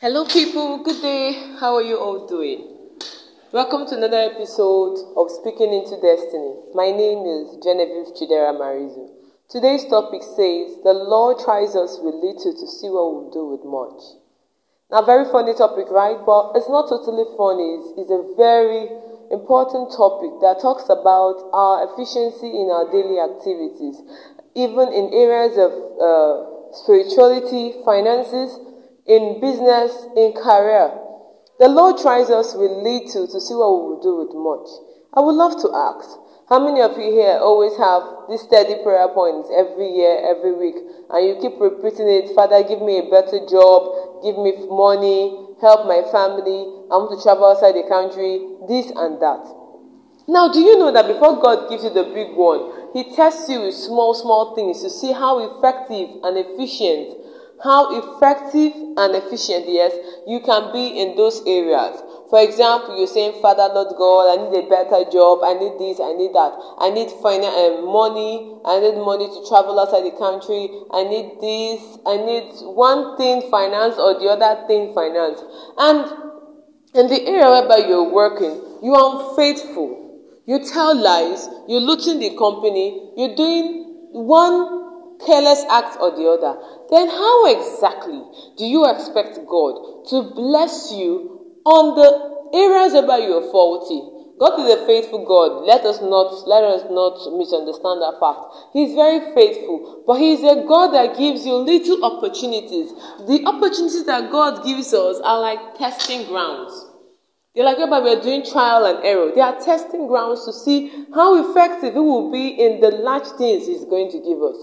Hello, people. Good day. How are you all doing? Welcome to another episode of Speaking into Destiny. My name is Genevieve Chidera Marizu. Today's topic says, The Lord tries us with little to see what we'll do with much. Now, very funny topic, right? But it's not totally funny. It's, it's a very important topic that talks about our efficiency in our daily activities, even in areas of uh, spirituality, finances, in business, in career. The Lord tries us with little to see what we will do with much. I would love to ask, how many of you here always have these steady prayer points every year, every week, and you keep repeating it, Father, give me a better job, give me money, help my family, I want to travel outside the country, this and that. Now, do you know that before God gives you the big one, He tests you with small, small things to see how effective and efficient how effective and efficient, yes, you can be in those areas. For example, you're saying, Father, Lord God, I need a better job, I need this, I need that, I need finan- uh, money, I need money to travel outside the country, I need this, I need one thing finance or the other thing finance. And in the area whereby you're working, you are unfaithful. You tell lies, you're looting the company, you're doing one careless act or the other, then how exactly do you expect God to bless you on the areas about you are faulty? God is a faithful God. Let us not let us not misunderstand that fact. He's very faithful, but He's a God that gives you little opportunities. The opportunities that God gives us are like testing grounds. They're like whereby we're doing trial and error. They are testing grounds to see how effective it will be in the large things He's going to give us.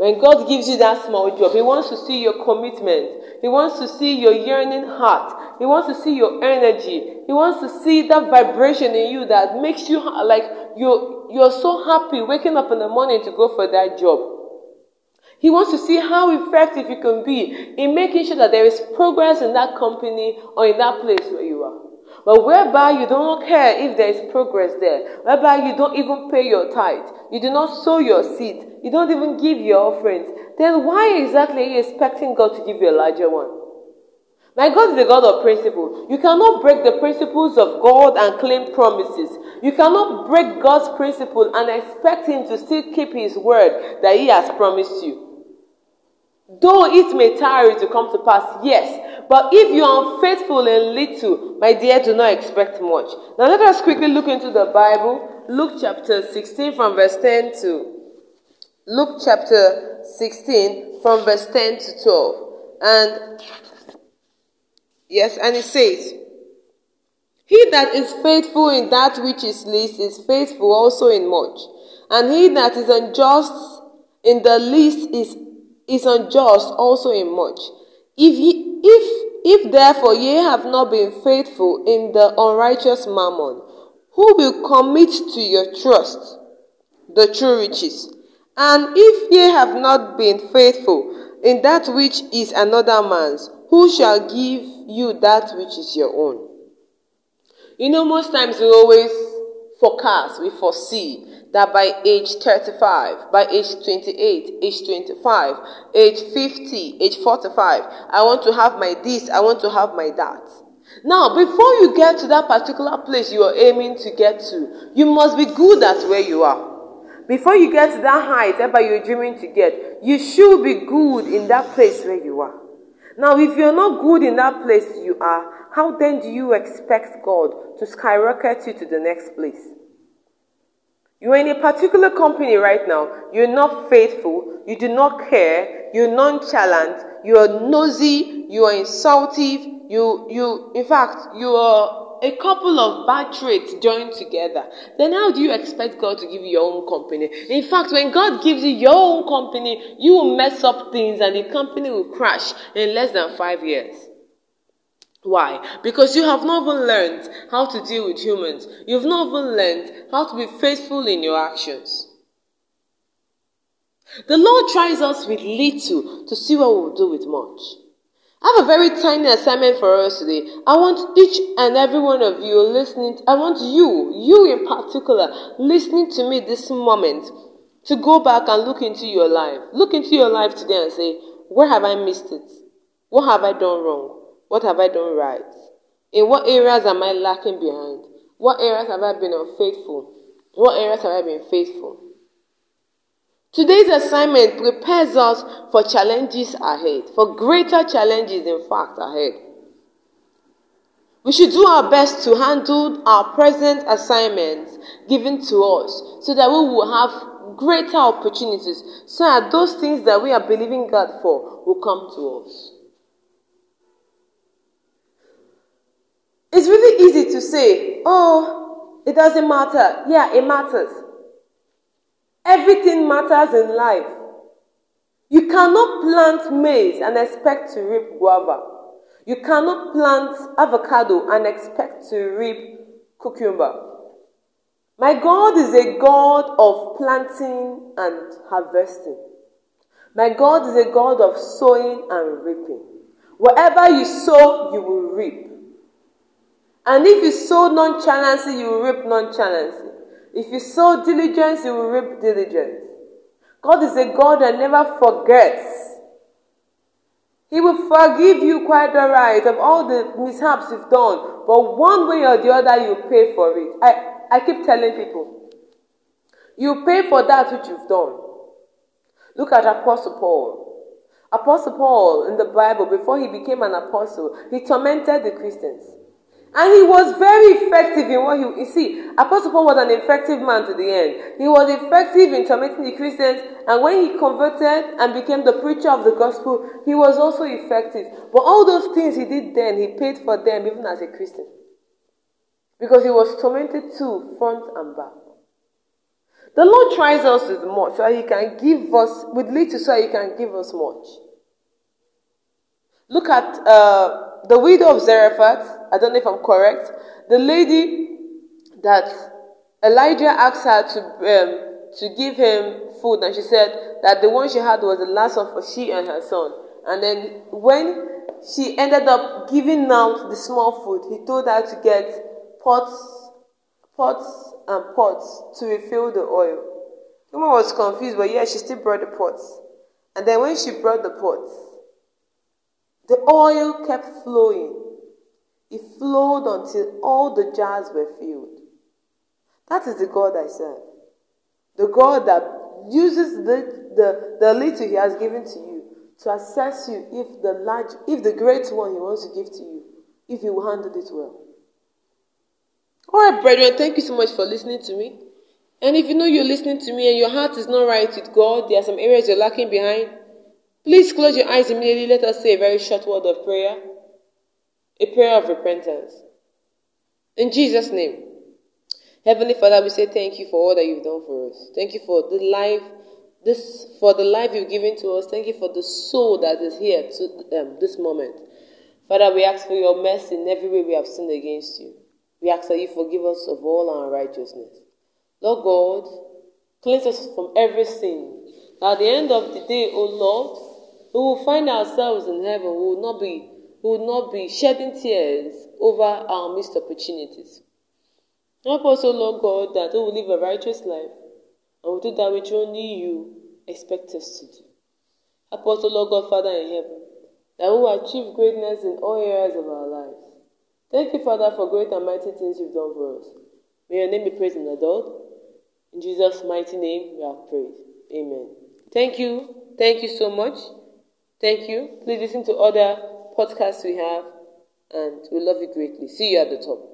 When God gives you that small job, He wants to see your commitment. He wants to see your yearning heart. He wants to see your energy. He wants to see that vibration in you that makes you like you're, you're so happy waking up in the morning to go for that job. He wants to see how effective you can be in making sure that there is progress in that company or in that place. But whereby you don't care if there is progress there, whereby you don't even pay your tithe, you do not sow your seed, you don't even give your offerings, then why exactly are you expecting God to give you a larger one? My God is the God of principle. You cannot break the principles of God and claim promises. You cannot break God's principle and expect Him to still keep His word that He has promised you. Though it may tarry to come to pass, yes. But if you are unfaithful in little, my dear, do not expect much. Now let us quickly look into the Bible. Luke chapter 16 from verse 10 to Luke chapter 16 from verse 10 to 12. And yes, and it says, He that is faithful in that which is least is faithful also in much. And he that is unjust in the least is is unjust also in much. If ye, if if therefore ye have not been faithful in the unrighteous mammon, who will commit to your trust the true riches? And if ye have not been faithful in that which is another man's, who shall give you that which is your own? You know, most times we always forecast, we foresee that by age 35, by age 28, age 25, age 50, age 45, I want to have my this, I want to have my that. Now, before you get to that particular place you are aiming to get to, you must be good at where you are. Before you get to that height ever you're dreaming to get, you should be good in that place where you are. Now, if you're not good in that place you are, how then do you expect God to skyrocket you to the next place? You are in a particular company right now. You're not faithful. You do not care. You're nonchalant. You are nosy. You are insultive. You, you, in fact, you are a couple of bad traits joined together. Then how do you expect God to give you your own company? In fact, when God gives you your own company, you will mess up things and the company will crash in less than five years. Why? Because you have not even learned how to deal with humans. You've not even learned how to be faithful in your actions. The Lord tries us with little to see what we'll do with much. I have a very tiny assignment for us today. I want each and every one of you listening, I want you, you in particular, listening to me this moment, to go back and look into your life. Look into your life today and say, where have I missed it? What have I done wrong? What have I done right? In what areas am I lacking behind? What areas have I been unfaithful? What areas have I been faithful? Today's assignment prepares us for challenges ahead, for greater challenges, in fact, ahead. We should do our best to handle our present assignments given to us so that we will have greater opportunities, so that those things that we are believing God for will come to us. It's really easy to say, oh, it doesn't matter. Yeah, it matters. Everything matters in life. You cannot plant maize and expect to reap guava. You cannot plant avocado and expect to reap cucumber. My God is a God of planting and harvesting. My God is a God of sowing and reaping. Whatever you sow, you will reap. And if you sow nonchalantly, you will reap nonchalantly. If you sow diligence, you will reap diligence. God is a God that never forgets. He will forgive you quite all right of all the mishaps you've done, but one way or the other, you pay for it. I, I keep telling people, you pay for that which you've done. Look at Apostle Paul. Apostle Paul in the Bible, before he became an apostle, he tormented the Christians. And he was very effective in what he, you see, Apostle Paul was an effective man to the end. He was effective in tormenting the Christians, and when he converted and became the preacher of the gospel, he was also effective. But all those things he did then, he paid for them even as a Christian. Because he was tormented too, front and back. The Lord tries us with much so he can give us, with little so he can give us much. Look at uh, the widow of Zarephath. I don't know if I'm correct. The lady that Elijah asked her to, um, to give him food, and she said that the one she had was the last one for she and her son. And then when she ended up giving out the small food, he told her to get pots, pots and pots to refill the oil. The woman was confused, but yeah, she still brought the pots. And then when she brought the pots, the oil kept flowing. It flowed until all the jars were filled. That is the God I serve. The God that uses the, the, the little He has given to you to assess you if the large, if the great one He wants to give to you, if you handle it well. All right, brethren, thank you so much for listening to me. And if you know you're listening to me and your heart is not right with God, there are some areas you're lacking behind, please close your eyes immediately. Let us say a very short word of prayer a prayer of repentance. In Jesus' name. Heavenly Father, we say thank you for all that you've done for us. Thank you for the life, this for the life you've given to us. Thank you for the soul that is here to um, this moment. Father, we ask for your mercy in every way we have sinned against you. We ask that you forgive us of all our unrighteousness. Lord God, cleanse us from every sin. At the end of the day, O Lord, we will find ourselves in heaven. We will not be we will not be shedding tears over our missed opportunities. Help us, O Lord God, that we will live a righteous life and will do that which only you expect us to do. Help us, O Lord God, Father in heaven, that we will achieve greatness in all areas of our lives. Thank you, Father, for great and mighty things you've done for us. May your name be praised and adored. In Jesus' mighty name, we have prayed. Amen. Thank you. Thank you so much. Thank you. Please listen to other podcasts we have, and we love you greatly. See you at the top.